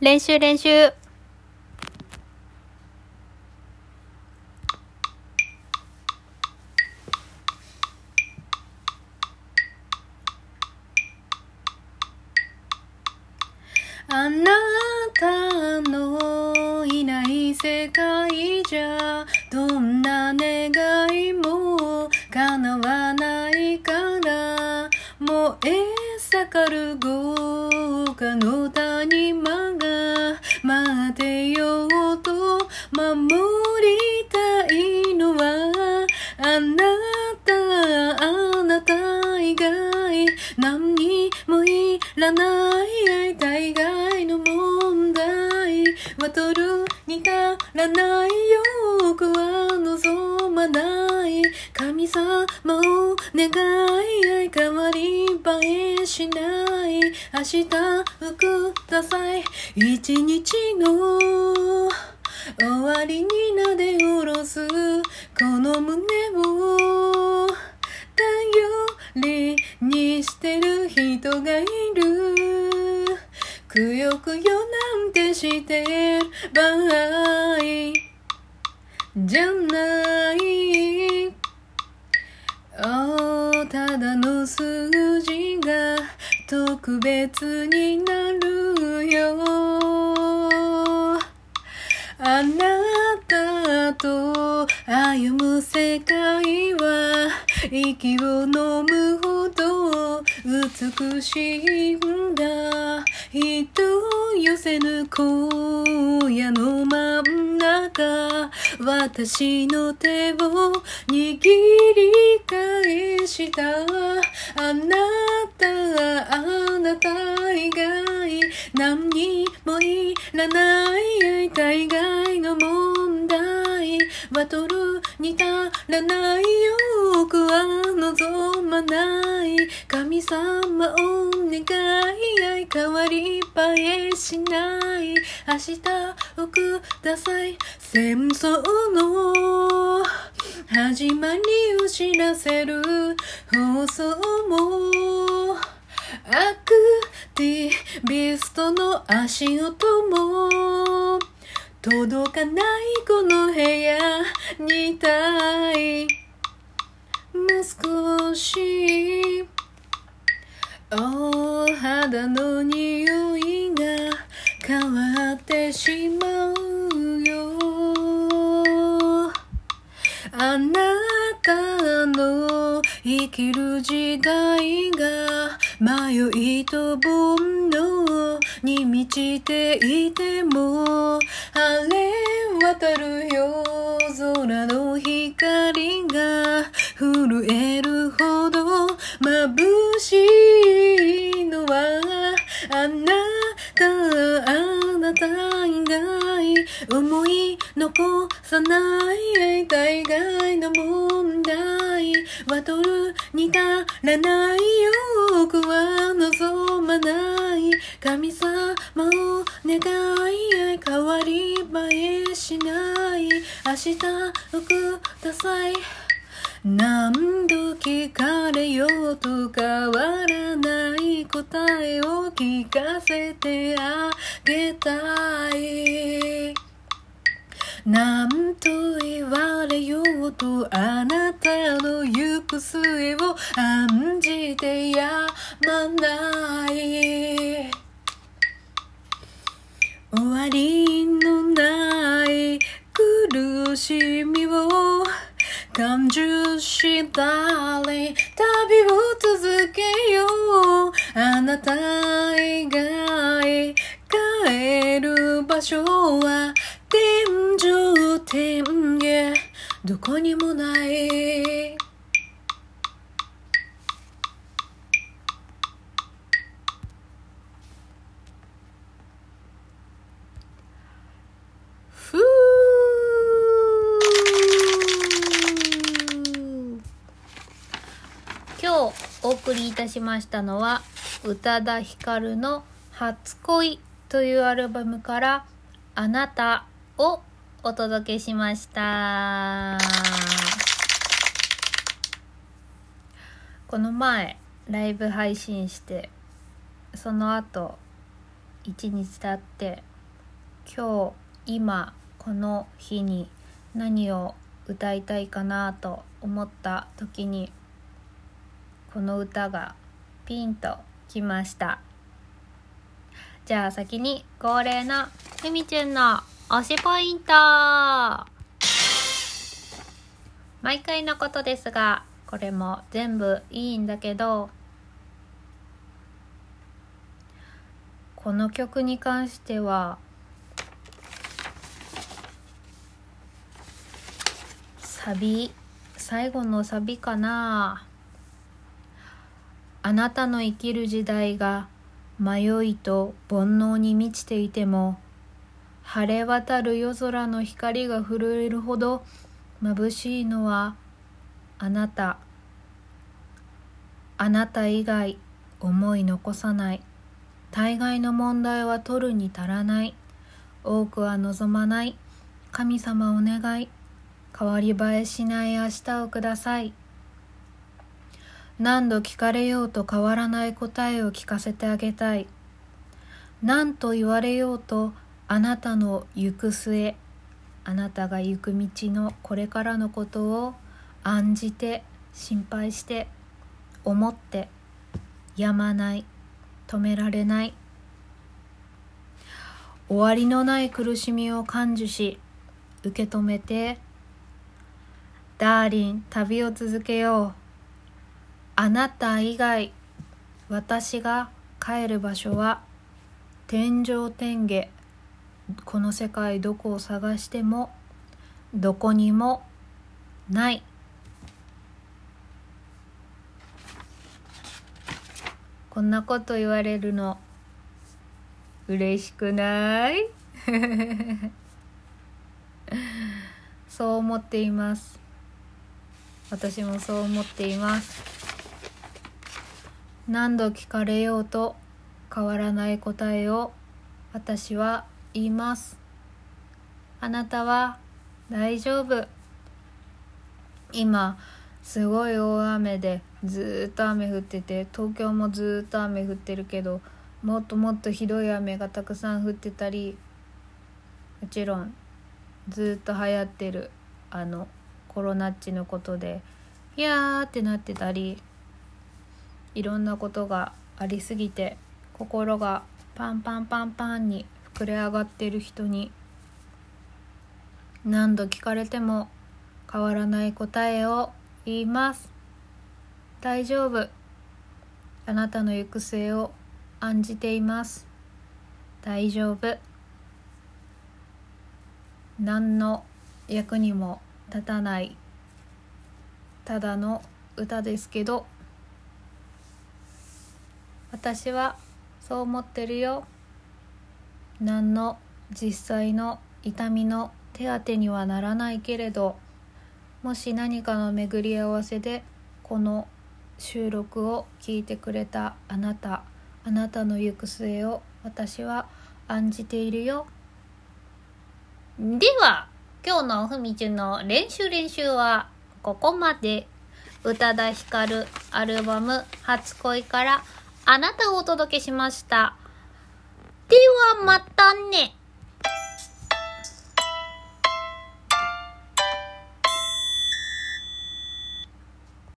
練習練習。あなたのいない世界守りたいのはあなたあなた以外何にもいらない会いたい外の問題。は取るに足らない欲は望まない神様を願い変わり映えしない。明日をください。一日の終わりになで下ろす。この胸を頼りにしてる人がいる。くよくよなんてしてる場合じゃない。おただの数字が特別になるよ。あなたと歩む世界は息を飲むほど美しいんだ人寄せぬ荒野の真ん中私の手を握り返した。あなたあなた以外何にもいらない会いたい外の問題取るに足らない欲は望まない神様を願い相変わり映えしない明日をください。戦争の始まりを知らせる放送も。アクティビストの足音も。届かないこの部屋にいたい。もう少しお肌の匂いが変わってしまうよ。あなたの生きる時代が迷いと煩悩に満ちていても晴れ渡るよ空の光が震えるほど眩しいのはあなたあなた以外思い。残さない会いたい外の問題。は取るに足らない欲は望まない。神様を願い変わり映えしない。明日をください何度聞かれようと変わらない答えを聞かせてあげたい。何と言われようとあなたの行く末を案じてやまない。わりのない。苦しみを感受したり旅を続けよう。あなた以外帰る場所は天上天下。どこにもないふう今日お送りいたしましたのは宇多田ヒカルの「初恋」というアルバムから「あなた」をお届けしました。この前ライブ配信してその後一日経って今日今この日に何を歌いたいかなと思った時にこの歌がピンときました。じゃあ先に恒例のふみちゅんの推しポイント。毎回のことですがこれも全部いいんだけどこの曲に関してはサビ最後のサビかな。あなたの生きる時代が迷いと煩悩に満ちていても晴れ渡る夜空の光が震えるほど眩しいのはあなた。あなた以外思い残さない。大概の問題は取るに足らない。多くは望まない。神様お願い。変わり映えしない明日をください。何度聞かれようと変わらない答えを聞かせてあげたい。何と言われようとあなたの行く末、あなたが行く道のこれからのことを案じて、心配して、思って、やまない、止められない。終わりのない苦しみを感受し、受け止めて、ダーリン、旅を続けよう。あなた以外私が帰る場所は天上天下この世界どこを探してもどこにもない。こんなこと言われるの嬉しくない？そう思っています。私もそう思っています。何度聞かれようと変わらない答えを私は言います。あなたは大丈夫。今すごい大雨でずっと雨降ってて東京もずっと雨降ってるけどもっともっとひどい雨がたくさん降ってたりもちろんずっと流行ってるあのコロナっちのことで「いやー」ってなってたりいろんなことがありすぎて心がパンパンパンパンに膨れ上がっている人に何度聞かれても変わらない答えを言います。大丈夫。あなたの行く末を案じています。大丈夫。何の役にも立たないただの歌ですけど。私はそう思ってるよ。何の実際の痛みの手当てにはならないけれどもし何かの巡り合わせでこの収録を聞いてくれたあなたあなたの行く末を私は案じているよ。では今日のふみちゅんの練習練習はここまで。宇多田ヒカルアルバム「初恋」から「あなたをお届けしました。ではまたね。